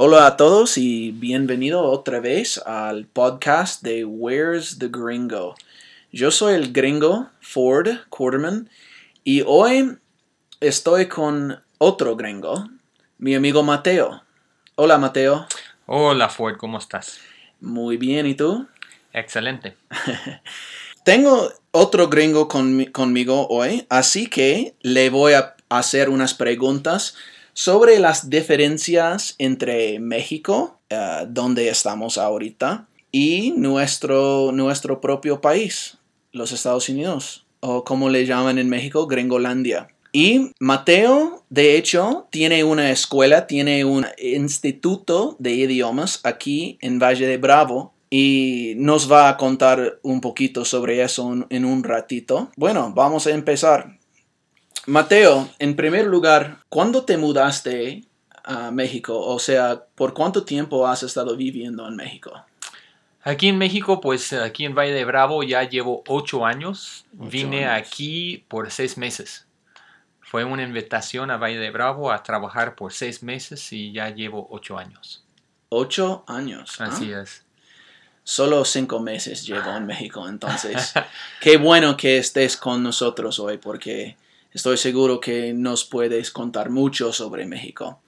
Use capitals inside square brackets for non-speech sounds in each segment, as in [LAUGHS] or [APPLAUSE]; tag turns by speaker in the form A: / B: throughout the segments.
A: Hola a todos y bienvenido otra vez al podcast de Where's the Gringo. Yo soy el gringo Ford Quarterman y hoy estoy con otro gringo, mi amigo Mateo. Hola Mateo.
B: Hola Ford, ¿cómo estás?
A: Muy bien, ¿y tú?
B: Excelente. [LAUGHS]
A: Tengo otro gringo conmigo hoy, así que le voy a hacer unas preguntas sobre las diferencias entre México, eh, donde estamos ahorita, y nuestro, nuestro propio país, los Estados Unidos, o como le llaman en México, Gringolandia. Y Mateo, de hecho, tiene una escuela, tiene un instituto de idiomas aquí en Valle de Bravo, y nos va a contar un poquito sobre eso en, un ratito. Bueno, vamos a empezar. Mateo, en primer lugar, ¿cuándo te mudaste a México? O sea, ¿por cuánto tiempo has estado viviendo en México?
B: Aquí en México, pues aquí en Valle de Bravo ya llevo ocho años. Vine aquí por seis meses. Fue una invitación a Valle de Bravo a trabajar por seis meses y ya llevo ocho años.
A: Ocho años.
B: Así es.
A: Solo cinco meses llevo en [LAUGHS] México, entonces qué bueno que estés con nosotros hoy porque estoy seguro que nos puedes contar mucho sobre México.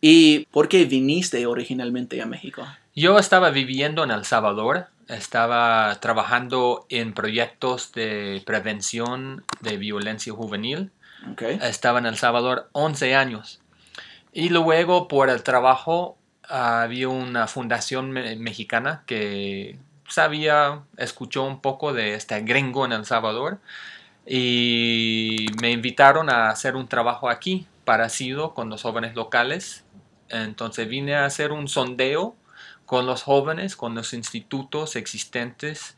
A: ¿Y por qué viniste originalmente a México?
B: Yo estaba viviendo en El Salvador, estaba trabajando en proyectos de prevención de violencia juvenil. Estaba en El Salvador 11 años. Y luego por el trabajo había una fundación mexicana que sabía, escuchó un poco de este gringo en El Salvador y me invitaron a hacer un trabajo aquí parecido con los jóvenes locales. Entonces vine a hacer un sondeo con los jóvenes, con los institutos existentes,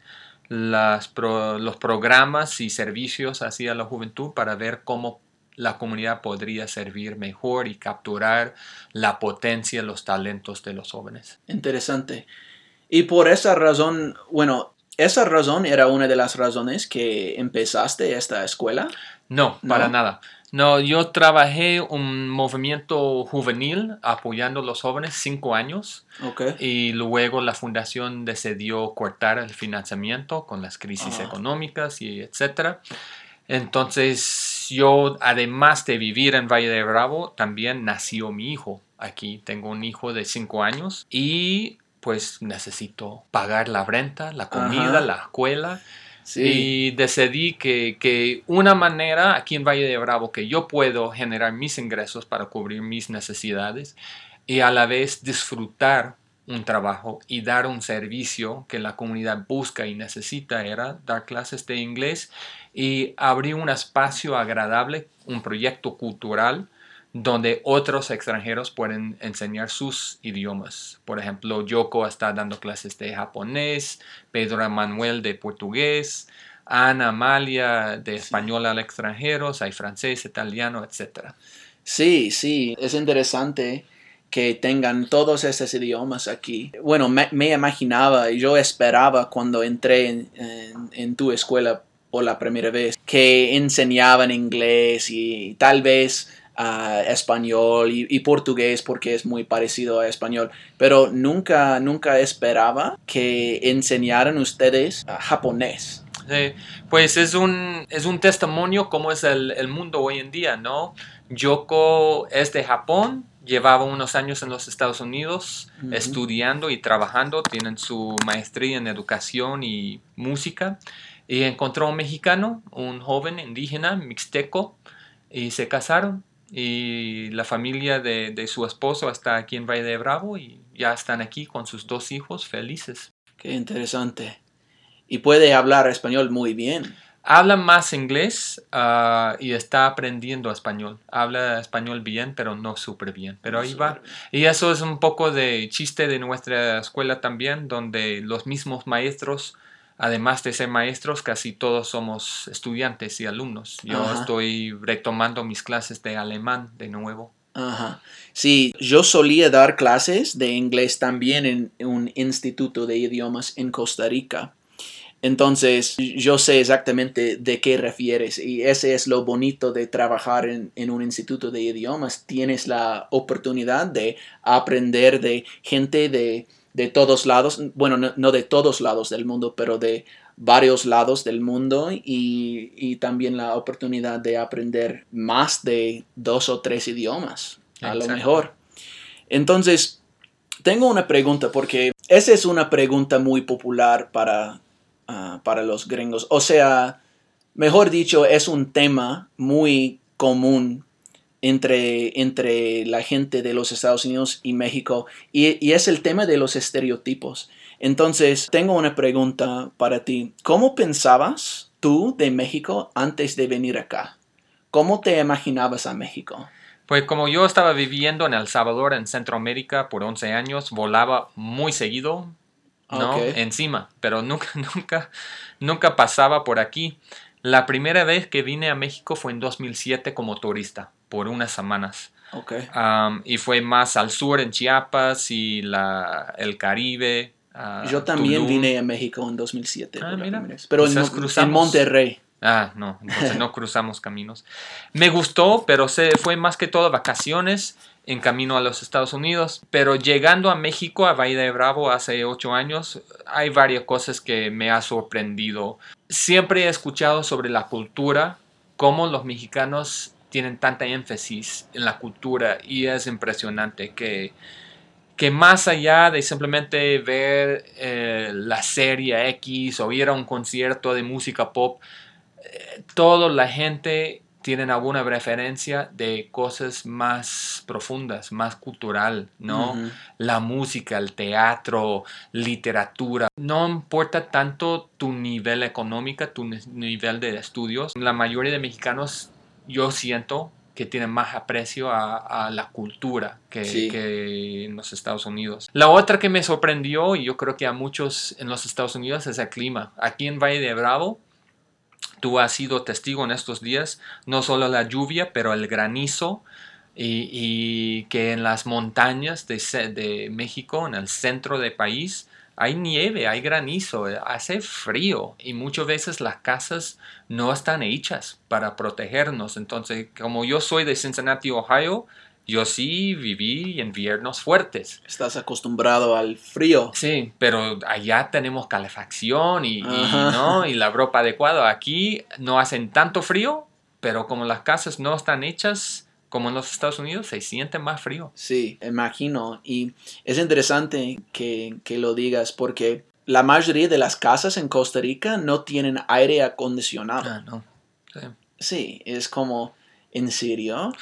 B: los programas y servicios hacia la juventud para ver cómo la comunidad podría servir mejor y capturar la potencia, los talentos de los jóvenes.
A: Interesante. Y por esa razón, bueno, ¿esa razón era una de las razones que empezaste esta escuela?
B: No, para nada. No, yo trabajé un movimiento juvenil apoyando a los jóvenes cinco años.
A: Okay.
B: Y luego la fundación decidió cortar el financiamiento con las crisis económicas y etcétera. Entonces yo, además de vivir en Valle de Bravo, también nació mi hijo. Aquí tengo un hijo de 5 años y pues necesito pagar la renta, la comida, la escuela. Y decidí que, que, una manera aquí en Valle de Bravo que yo puedo generar mis ingresos para cubrir mis necesidades y a la vez disfrutar un trabajo y dar un servicio que la comunidad busca y necesita era dar clases de inglés y abrir un espacio agradable, un proyecto cultural donde otros extranjeros pueden enseñar sus idiomas. Por ejemplo, Yoko está dando clases de japonés, Pedro Manuel de portugués, Ana Amalia de español al extranjero, hay francés, italiano, etc.
A: Sí, sí, es interesante que tengan todos esos idiomas aquí. Bueno, me, imaginaba y yo esperaba cuando entré en, tu escuela por la primera vez que enseñaban inglés y tal vez uh, español y, portugués porque es muy parecido a español, pero nunca, nunca esperaba que enseñaran ustedes japonés.
B: Sí, pues es un, es un testimonio cómo es el, el mundo hoy en día, ¿no? Yoko es de Japón, llevaba unos años en los Estados Unidos estudiando y trabajando, tienen su maestría en educación y música, y encontró un mexicano, un joven indígena, mixteco, y se casaron. Y la familia de, de su esposo está aquí en Valle de Bravo y ya están aquí con sus dos hijos felices.
A: Qué interesante. Y puede hablar español muy bien.
B: Habla más inglés ah, y está aprendiendo español. Habla español bien, pero no súper bien. Pero ahí va. Y eso es un poco de chiste de nuestra escuela también, donde los mismos maestros, además de ser maestros, casi todos somos estudiantes y alumnos. Yo estoy retomando mis clases de alemán de nuevo.
A: Ajá. Sí, yo solía dar clases de inglés también en un instituto de idiomas en Costa Rica. Entonces, yo sé exactamente de qué refieres y ese es lo bonito de trabajar en, en, un instituto de idiomas. Tienes la oportunidad de aprender de gente de, de todos lados, bueno, no, no, de todos lados del mundo, pero de varios lados del mundo y, y también la oportunidad de aprender más de dos o tres idiomas, a Exacto. lo mejor. Entonces, tengo una pregunta porque esa es una pregunta muy popular para uh, para los gringos. O sea, mejor dicho, es un tema muy común entre, entre la gente de los Estados Unidos y México y, y, es el tema de los estereotipos. Entonces, tengo una pregunta para ti. ¿Cómo pensabas tú de México antes de venir acá? ¿Cómo te imaginabas a México?
B: Pues como yo estaba viviendo en El Salvador, en Centroamérica, por 11 años, volaba muy seguido, ¿no? Okay. Encima, pero nunca, [LAUGHS] nunca, nunca pasaba por aquí. La primera vez que vine a México fue en 2007 como turista, por unas semanas.
A: Okay.
B: Um, y fue más al sur, en Chiapas y la, el Caribe.
A: Uh, Yo también Tulum. vine a México en 2007. Ah, mira. Pero en, en, Monterrey.
B: Ah, no, entonces no [LAUGHS] cruzamos caminos. Me gustó, pero se fue más que todo vacaciones en camino a los Estados Unidos. Pero llegando a México, a Valle de Bravo, hace ocho años, hay varias cosas que me ha sorprendido. Siempre he escuchado sobre la cultura, cómo los mexicanos tienen tanta énfasis en la cultura y es impresionante que, que más allá de simplemente ver eh, la serie X o ir a un concierto de música pop, eh, toda la gente tienen alguna referencia de cosas más profundas, más cultural, ¿no? Uh -huh. La música, el teatro, literatura. No importa tanto tu nivel económico, tu nivel de estudios. La mayoría de mexicanos, yo siento que tienen más aprecio a, a la cultura que, sí. que, en los Estados Unidos. La otra que me sorprendió, y yo creo que a muchos en los Estados Unidos, es el clima. Aquí en Valle de Bravo, Tú has sido testigo en estos días, no solo la lluvia, pero el granizo y, y que en las montañas de, de, México, en el centro del país, hay nieve, hay granizo, hace frío y muchas veces las casas no están hechas para protegernos. Entonces, como yo soy de Cincinnati, Ohio, yo sí viví inviernos fuertes.
A: Estás acostumbrado al frío.
B: Sí, pero allá tenemos calefacción y, y, ¿no? y la ropa adecuada. Aquí no hacen tanto frío, pero como las casas no están hechas como en los Estados Unidos, se siente más frío.
A: Sí, imagino. Y es interesante que, que lo digas porque la mayoría de las casas en Costa Rica no tienen aire acondicionado.
B: Ah, no. Sí.
A: sí, es como ¿En serio?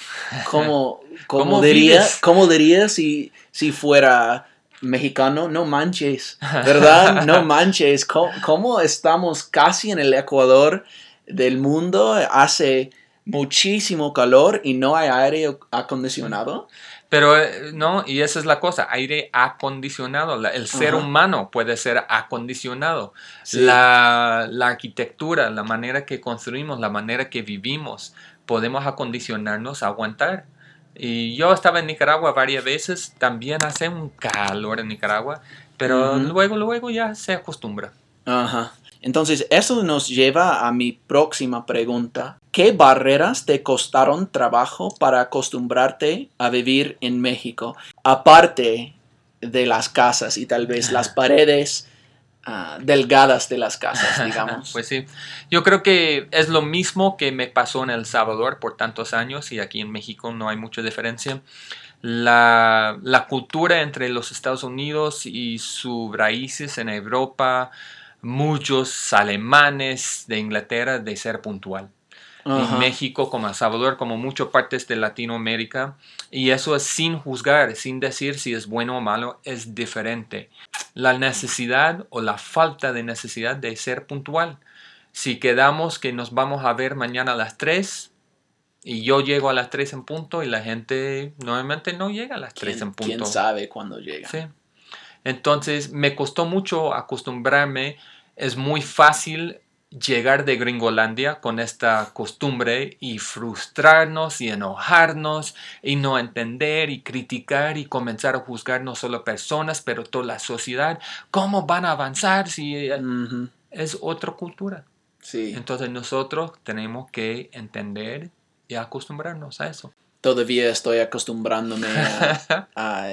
A: ¿Cómo, [LAUGHS] cómo, ¿Cómo diría, ¿cómo diría si, si fuera mexicano? No manches, ¿verdad? No [LAUGHS] manches. ¿Cómo, ¿Cómo, estamos casi en el Ecuador del mundo? Hace muchísimo calor y no hay aire acondicionado.
B: Pero no, y esa es la cosa, aire acondicionado. El ser Ajá. humano puede ser acondicionado. Sí. La, la arquitectura, la manera que construimos, la manera que vivimos, podemos acondicionarnos a aguantar. Y yo estaba en Nicaragua varias veces, también hace un calor en Nicaragua, pero uh -huh. luego, luego ya se acostumbra.
A: Ajá. Entonces, eso nos lleva a mi próxima pregunta. ¿Qué barreras te costaron trabajo para acostumbrarte a vivir en México? Aparte de las casas y tal vez las [LAUGHS] paredes uh, delgadas de las casas, [LAUGHS] digamos.
B: pues sí, yo creo que es lo mismo que me pasó en El Salvador por tantos años y aquí en México no hay mucha diferencia. La, la cultura entre los Estados Unidos y sus raíces en Europa, muchos alemanes de Inglaterra de ser puntual. En México, como El Salvador, como muchas partes de Latinoamérica. Y eso es sin juzgar, sin decir si es bueno o malo, es diferente. La necesidad o la falta de necesidad de ser puntual. Si quedamos que nos vamos a ver mañana a las 3 y yo llego a las 3 en punto y la gente normalmente no llega a las 3 en punto.
A: ¿Quién sabe cuándo llega?
B: Sí. Entonces me costó mucho acostumbrarme. Es muy fácil llegar de Gringolandia con esta costumbre y frustrarnos y enojarnos y no entender y criticar y comenzar a juzgar no solo personas, pero toda la sociedad. ¿Cómo van a avanzar si... Uh -huh. es otra cultura.
A: Sí.
B: Entonces nosotros tenemos que entender y acostumbrarnos a eso.
A: Todavía estoy acostumbrándome a, [LAUGHS] a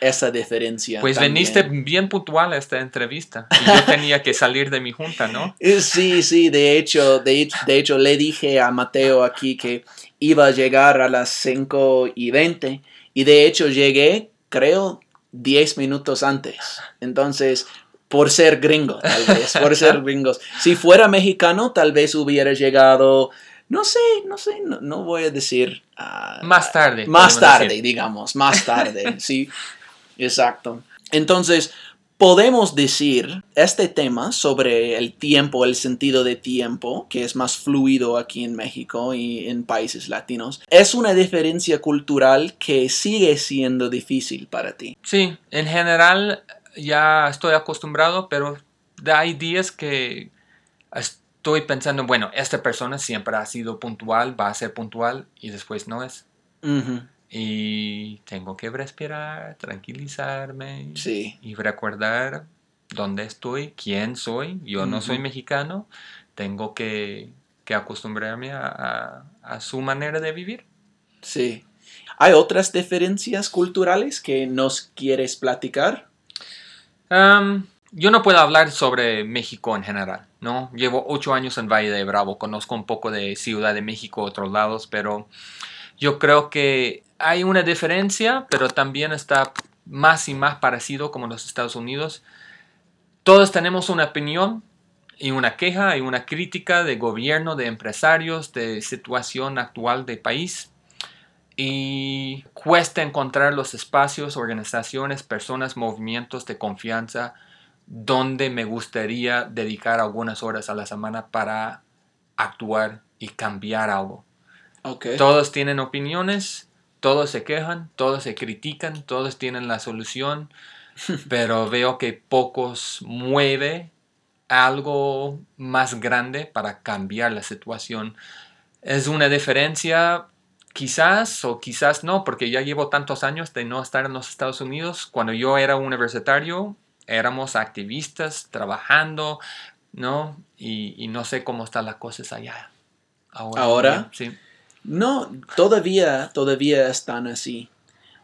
A: esa diferencia.
B: Pues
A: también.
B: veniste bien puntual a esta entrevista. Y yo tenía que salir de mi junta, ¿no? [LAUGHS]
A: Eh, Sí, sí, de hecho, de, hecho- de hecho le dije a Mateo aquí que iba a llegar a las 5 y 20 y de hecho llegué, creo, 10 minutos antes. Entonces, por ser gringo, tal vez, por ser [LAUGHS] gringos. Si fuera mexicano, tal vez hubiera llegado, no sé, no sé, no, no voy a decir... ah,
B: Más tarde.
A: más tarde,
B: decir.
A: digamos, más tarde, [LAUGHS] sí, exacto. Entonces, podemos decir este tema sobre el tiempo, el sentido de tiempo, que es más fluido aquí en México y en países latinos, es una diferencia cultural que sigue siendo difícil para ti.
B: Sí, en general ya estoy acostumbrado, pero hay días que estoy pensando, bueno, esta persona siempre ha sido puntual, va a ser puntual y después no es.
A: Ujú,
B: Y tengo que respirar, tranquilizarme
A: Sí,
B: y recordar dónde estoy, quién soy. Yo no soy mexicano, tengo que, que acostumbrarme a, a- a su manera de vivir.
A: sí. ¿Hay otras diferencias culturales que nos quieres platicar?
B: Am, yo no puedo hablar sobre México en general, ¿no? Llevo ocho años en Valle de Bravo, conozco un poco de Ciudad de México, otros lados, pero yo creo que hay una diferencia, pero también está más y más parecido como los Estados Unidos. Todos tenemos una opinión y una queja y una crítica de gobierno, de empresarios, de situación actual del país. Y cuesta encontrar los espacios, organizaciones, personas, movimientos de confianza donde me gustaría dedicar algunas horas a la semana para actuar y cambiar algo.
A: Ok.
B: Todos tienen opiniones, todos se quejan, todos se critican, todos tienen la solución, [LAUGHS] pero veo que pocos mueve algo más grande para cambiar la situación. Es una diferencia quizás o quizás no, porque ya llevo tantos años de no estar en los Estados Unidos. Cuando yo era universitario, éramos activistas trabajando, ¿no? Y, y no sé cómo están las cosas allá.
A: ¿Ahora?
B: Sí.
A: No, todavía, todavía están así.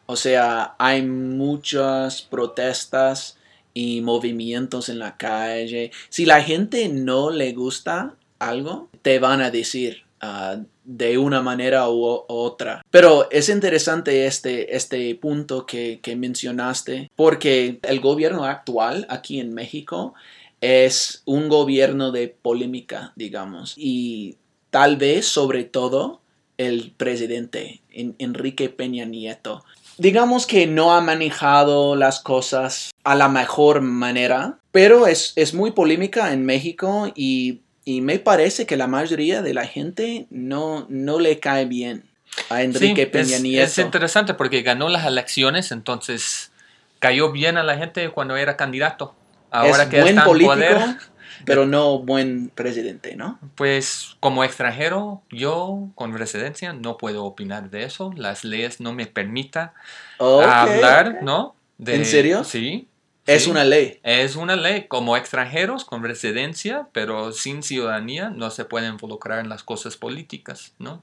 A: O sea, hay muchas protestas y movimientos en la calle. Si la gente no le gusta algo, te van a decir ah, de una manera u otra. Pero es interesante este, este punto que, que mencionaste, porque el gobierno actual aquí en México es un gobierno de polémica, digamos. Y tal vez sobre todo el presidente En- Enrique Peña Nieto. Digamos que no ha manejado las cosas a la mejor manera, pero es, es muy polémica en México y, y me parece que la mayoría de la gente no, no le cae bien a Enrique
B: Sí,
A: Peña
B: es,
A: Nieto.
B: es interesante porque ganó las elecciones, entonces cayó bien a la gente cuando era candidato. Ahora
A: es
B: que
A: buen político,
B: poder,
A: pero no buen presidente, ¿no?
B: pues como extranjero, yo con residencia no puedo opinar de eso. Las leyes no me permitan
A: Ok,
B: hablar. ¿no? De-
A: ¿En serio?
B: Sí.
A: Es
B: sí.
A: una ley.
B: Es una ley como extranjeros con residencia, pero sin ciudadanía no se puede involucrar en las cosas políticas, ¿no?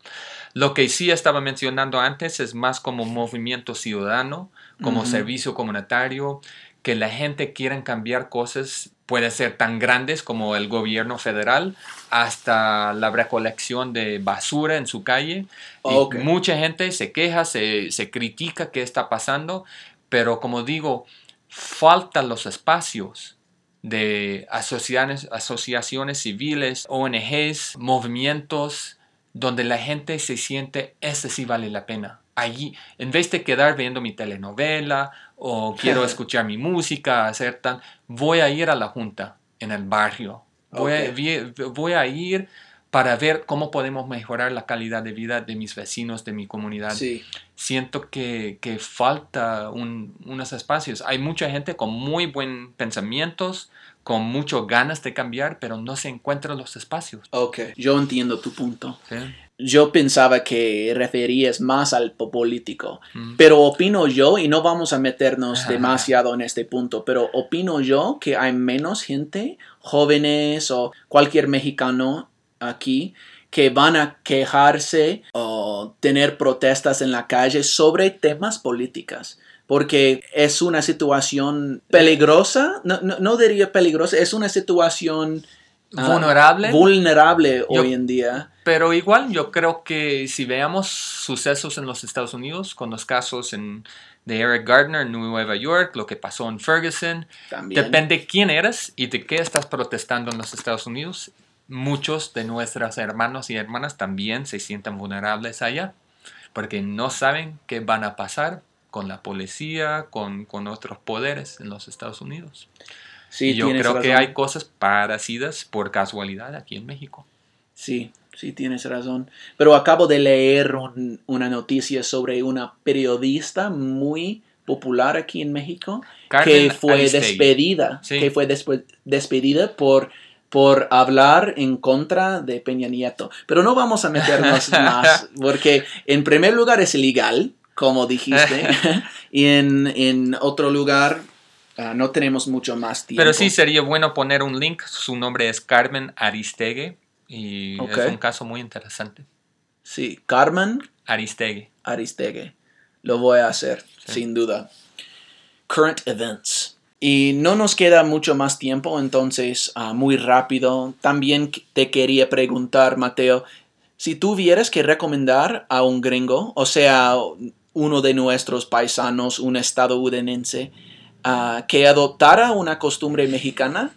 B: Lo que sí estaba mencionando antes es más como movimiento ciudadano, como servicio comunitario, que la gente quiera cambiar cosas, puede ser tan grandes como el gobierno federal, hasta la recolección de basura en su calle. Y
A: Ok.
B: mucha gente se queja, se, se critica qué está pasando, pero como digo, faltan los espacios de asociaciones, asociaciones civiles, ONGs, movimientos, donde la gente se siente, ese sí vale la pena. Allí, en vez de quedar viendo mi telenovela o [LAUGHS] quiero escuchar mi música, hacer tan, voy a ir a la junta en el barrio. Voy, a, voy ir para ver cómo podemos mejorar la calidad de vida de mis vecinos, de mi comunidad
A: Sí.
B: siento que, que falta un- unos espacios. Hay mucha gente con muy buen pensamientos, con muchas ganas de cambiar, pero no se encuentran los espacios.
A: Ok. Yo entiendo tu punto.
B: ¿sí?
A: Yo pensaba que referías más al político,
B: Mm.
A: pero opino yo, y no vamos a meternos demasiado en este punto, pero opino yo que hay menos gente, jóvenes o cualquier mexicano aquí, que van a quejarse o tener protestas en la calle sobre temas políticas. Porque es una situación peligrosa, no, no, no diría peligrosa, es una situación
B: Vulnerable.
A: vulnerable
B: Yo-
A: hoy en día.
B: Pero igual yo creo que si veamos sucesos en los Estados Unidos, con los casos en, de Eric Gardner en Nueva York, lo que pasó en Ferguson,
A: También.
B: depende quién eres y de qué estás protestando en los Estados Unidos. Muchos de nuestros hermanos y hermanas también se sienten vulnerables allá, porque no saben qué van a pasar con la policía, con, con otros poderes en los Estados Unidos.
A: Sí,
B: y yo creo que hay cosas parecidas por casualidad aquí en México.
A: Sí, sí, tienes razón. Pero acabo de leer un- una noticia sobre una periodista muy popular aquí en México
B: Carmen
A: que fue
B: Aristegui.
A: despedida,
B: Sí.
A: que fue despe- despedida por por hablar en contra de Peña Nieto. Pero no vamos a meternos [LAUGHS] más, porque en primer lugar es ilegal, como dijiste, [LAUGHS] y en, en otro lugar ah, no tenemos mucho más tiempo.
B: Pero sí sería bueno poner un link. Su nombre es Carmen Aristegui y es un caso muy interesante.
A: Sí, Carmen
B: Aristegui.
A: Aristegui. Lo voy a hacer,
B: Sí.
A: sin duda. Current events. Y no nos queda mucho más tiempo, entonces, ah, muy rápido. También te quería preguntar, Mateo, si tuvieras que recomendar a un gringo, o sea, uno de nuestros paisanos, un estadounidense, ah, que adoptara una costumbre mexicana,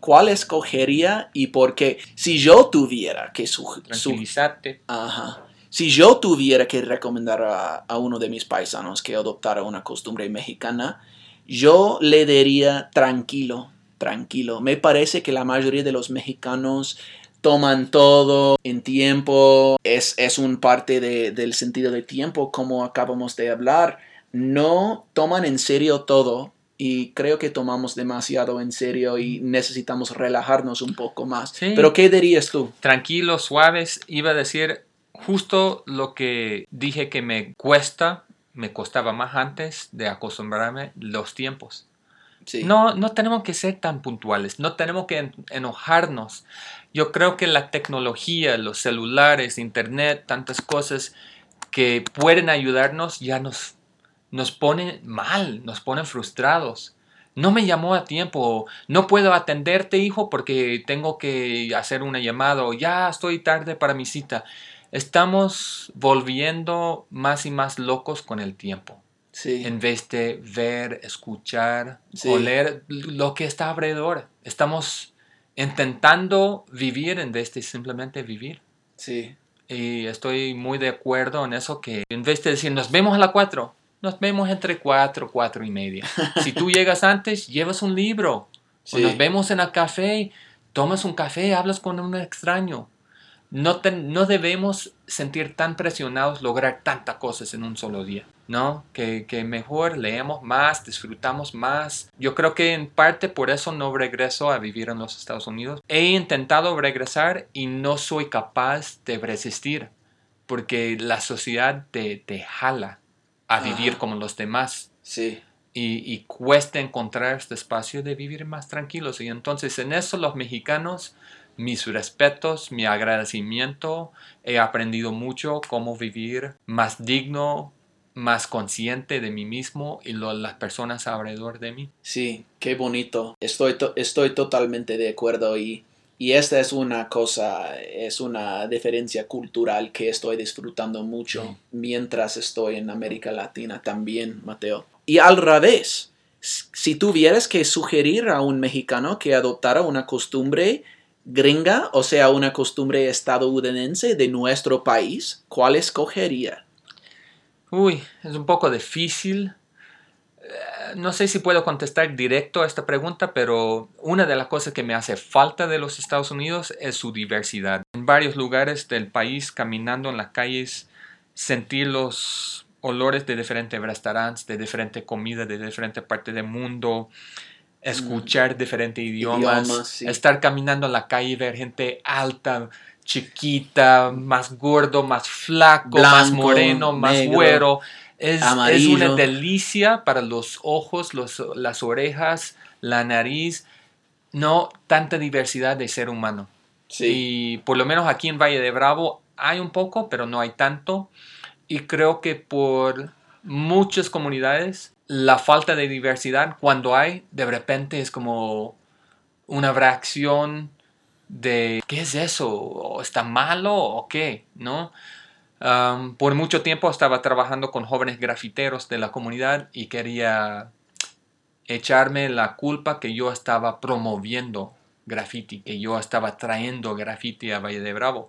A: ¿cuál escogería y por qué? Si yo tuviera que su- su-
B: Tranquilizarte.
A: Ajá. Si yo tuviera que recomendar a, a uno de mis paisanos que adoptara una costumbre mexicana, yo le diría tranquilo, tranquilo. Me parece que la mayoría de los mexicanos toman todo en tiempo, es, es un parte de- del sentido de tiempo, como acabamos de hablar. No toman en serio todo y creo que tomamos demasiado en serio y necesitamos relajarnos un poco más.
B: Sí.
A: Pero ¿qué dirías tú?
B: Tranquilos, suaves. Iba a decir justo lo que dije que me cuesta, me costaba más antes de acostumbrarme los tiempos.
A: Sí.
B: No, no tenemos que ser tan puntuales, no tenemos que en- enojarnos. Yo creo que la tecnología, los celulares, internet, tantas cosas que pueden ayudarnos ya nos, nos ponen mal, nos ponen frustrados. No me llamó a tiempo, no puedo atenderte, hijo, porque tengo que hacer una llamada o ya estoy tarde para mi cita. Estamos volviendo más y más locos con el tiempo
A: Sí.
B: en vez de ver, escuchar,
A: Sí.
B: oler lo que está alrededor. Estamos intentando vivir en vez de simplemente vivir.
A: Sí.
B: Y estoy muy de acuerdo en eso que en vez de decir nos vemos a las 4, nos vemos entre 4, 4 y media. Si tú [LAUGHS] llegas antes, llevas un libro. O
A: Sí.
B: nos vemos en el café, tomas un café, hablas con un extraño. No, te- no debemos sentir tan presionados lograr tantas cosas en un solo día, ¿no? Que, que mejor leemos más, disfrutamos más. Yo creo que en parte por eso no regreso a vivir en los Estados Unidos. He intentado regresar y no soy capaz de resistir porque la sociedad te, te jala a vivir como los demás
A: Sí.
B: y, y cuesta encontrar este espacio de vivir más tranquilos. Y entonces en eso los mexicanos, mis respetos, mi agradecimiento, he aprendido mucho cómo vivir más digno, más consciente de mí mismo y lo- las personas alrededor de mí.
A: Sí, qué bonito. Estoy, to- estoy totalmente de acuerdo y, y esta es una cosa, es una diferencia cultural que estoy disfrutando mucho mientras estoy en América Latina también, Mateo. Y al revés, si tuvieras que sugerir a un mexicano que adoptara una costumbre gringa, o sea, una costumbre estadounidense de nuestro país, ¿cuál escogería?
B: Uy, es un poco difícil. Eh, No sé si puedo contestar directo a esta pregunta, pero una de las cosas que me hace falta de los Estados Unidos es su diversidad. En varios lugares del país, caminando en las calles, sentir los olores de diferentes restaurantes, de diferente comida, de diferentes partes del mundo, escuchar diferentes idiomas,
A: Idiomas, sí.
B: estar caminando en la calle y ver gente alta, chiquita, más gordo, más flaco, más moreno, más
A: negro,
B: güero. Es, es una delicia para los ojos, los- las orejas, la nariz. No tanta diversidad de ser humano. Y por lo menos aquí en Valle de Bravo hay un poco, pero no hay tanto. Y creo que por muchas comunidades la falta de diversidad, cuando hay, de repente es como una reacción de ¿qué es eso? ¿O ¿Está malo o qué? ¿No? Um, por mucho tiempo estaba trabajando con jóvenes grafiteros de la comunidad y quería echarme la culpa que yo estaba promoviendo graffiti, que yo estaba trayendo graffiti a Valle de Bravo.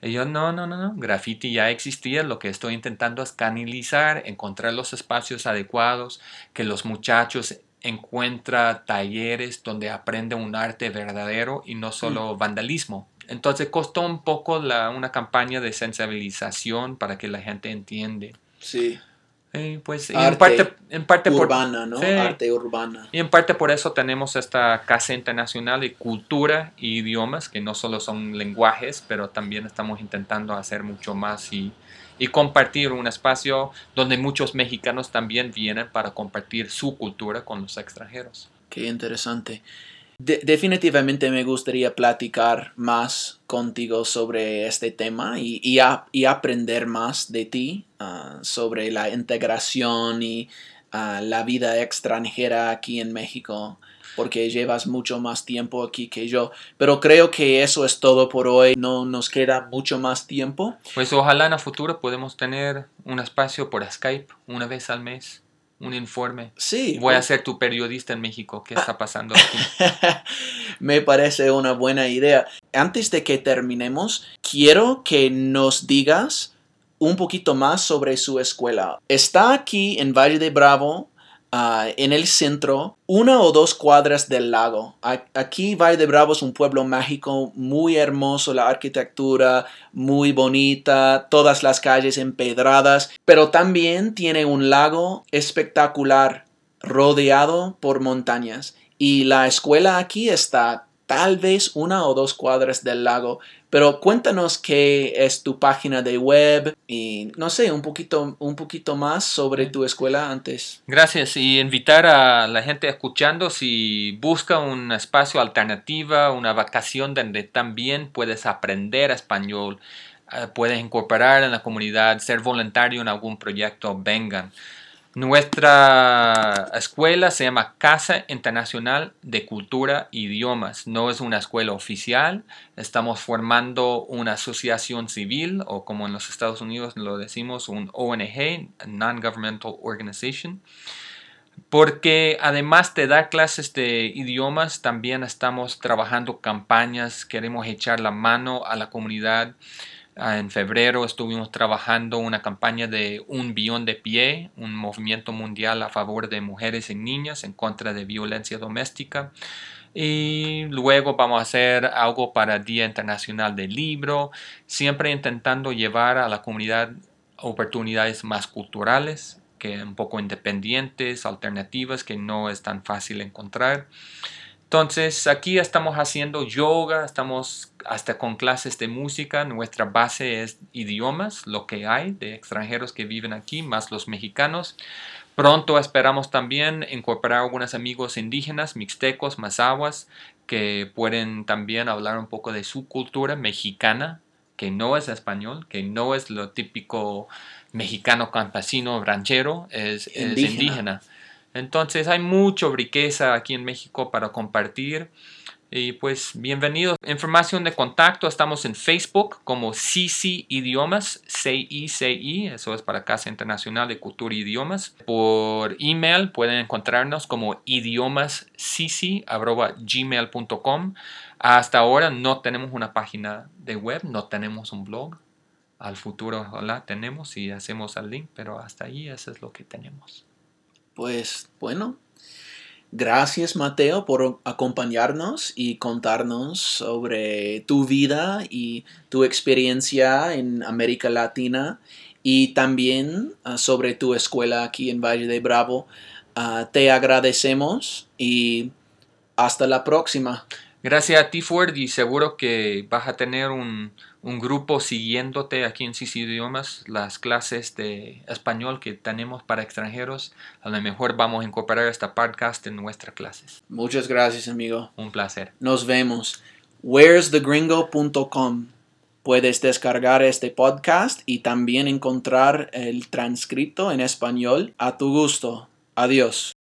B: Y yo, no, no, no, no, graffiti ya existía, lo que estoy intentando es canalizar, encontrar los espacios adecuados, que los muchachos encuentran talleres donde aprenden un arte verdadero y no solo vandalismo. Entonces costó un poco la, una campaña de sensibilización para que la gente entiende.
A: Sí.
B: Y pues y en
A: Arte
B: parte, en parte por,
A: Urbana, ¿no?
B: Sí.
A: Arte urbana.
B: y en parte por eso tenemos esta Casa Internacional de Cultura y Idiomas, que no solo son lenguajes, pero también estamos intentando hacer mucho más y, y compartir un espacio donde muchos mexicanos también vienen para compartir su cultura con los extranjeros.
A: Qué interesante. De- definitivamente me gustaría platicar más contigo sobre este tema y, y y aprender más de ti ah, sobre la integración y ah, la vida extranjera aquí en México, porque llevas mucho más tiempo aquí que yo. Pero creo que eso es todo por hoy. No nos queda mucho más tiempo.
B: Pues ojalá en el futuro podemos tener un espacio por Skype una vez al mes, un informe.
A: Sí.
B: Voy a ser tu periodista en México. ¿Qué está pasando [LAUGHS] aquí?
A: Me parece una buena idea. Antes de que terminemos, quiero que nos digas un poquito más sobre su escuela. Está aquí en Valle de Bravo, ah, en el centro, una o dos cuadras del lago. Aquí Valle de Bravo es un pueblo mágico, muy hermoso, la arquitectura muy bonita, todas las calles empedradas, pero también tiene un lago espectacular rodeado por montañas. Y la escuela aquí está tal vez una o dos cuadras del lago. Pero cuéntanos qué es tu página de web y no sé, un poquito, un poquito más sobre tu escuela antes.
B: Gracias y invitar a la gente escuchando si busca un espacio alternativa, una vacación donde también puedes aprender español, eh, puedes incorporar en la comunidad, ser voluntario en algún proyecto, vengan. Nuestra escuela se llama Casa Internacional de Cultura e Idiomas. No es una escuela oficial. Estamos formando una asociación civil o como en los Estados Unidos lo decimos, un ONG, Non-Governmental Organization. Porque además de dar clases de idiomas, también estamos trabajando campañas, queremos echar la mano a la comunidad. Ah, En febrero estuvimos trabajando una campaña de un billón de pie, un movimiento mundial a favor de mujeres y niñas en contra de violencia doméstica. Y luego vamos a hacer algo para Día Internacional del Libro, siempre intentando llevar a la comunidad oportunidades más culturales, que un poco independientes, alternativas, que no es tan fácil encontrar. Entonces aquí estamos haciendo yoga, estamos hasta con clases de música. Nuestra base es idiomas, lo que hay de extranjeros que viven aquí, más los mexicanos. Pronto esperamos también incorporar algunos amigos indígenas, mixtecos, mazahuas, que pueden también hablar un poco de su cultura mexicana, que no es español, que no es lo típico mexicano campesino ranchero, es, es Indígena. Entonces hay mucha riqueza aquí en México para compartir. Y pues bienvenidos. Información de contacto, estamos en Facebook como CC Idiomas, CICI, eso es para Casa Internacional de Cultura e Idiomas. Por email pueden encontrarnos como idiomascici.gmail.com. Hasta ahora no tenemos una página de web, no tenemos un blog. Al futuro ojalá tenemos y hacemos el link, pero hasta ahí eso es lo que tenemos.
A: Pues bueno, gracias Mateo por acompañarnos y contarnos sobre tu vida y tu experiencia en América Latina y también ah, sobre tu escuela aquí en Valle de Bravo. Ah, te agradecemos y hasta la próxima.
B: Gracias a ti, Ford, y seguro que vas a tener un, un grupo siguiéndote aquí en CC Idiomas, las clases de español que tenemos para extranjeros. A lo mejor vamos a incorporar esta podcast en nuestras clases.
A: Muchas gracias, amigo.
B: Un placer.
A: Nos vemos. where'sthegringo.com Puedes descargar este podcast y también encontrar el transcrito en español a tu gusto. Adiós.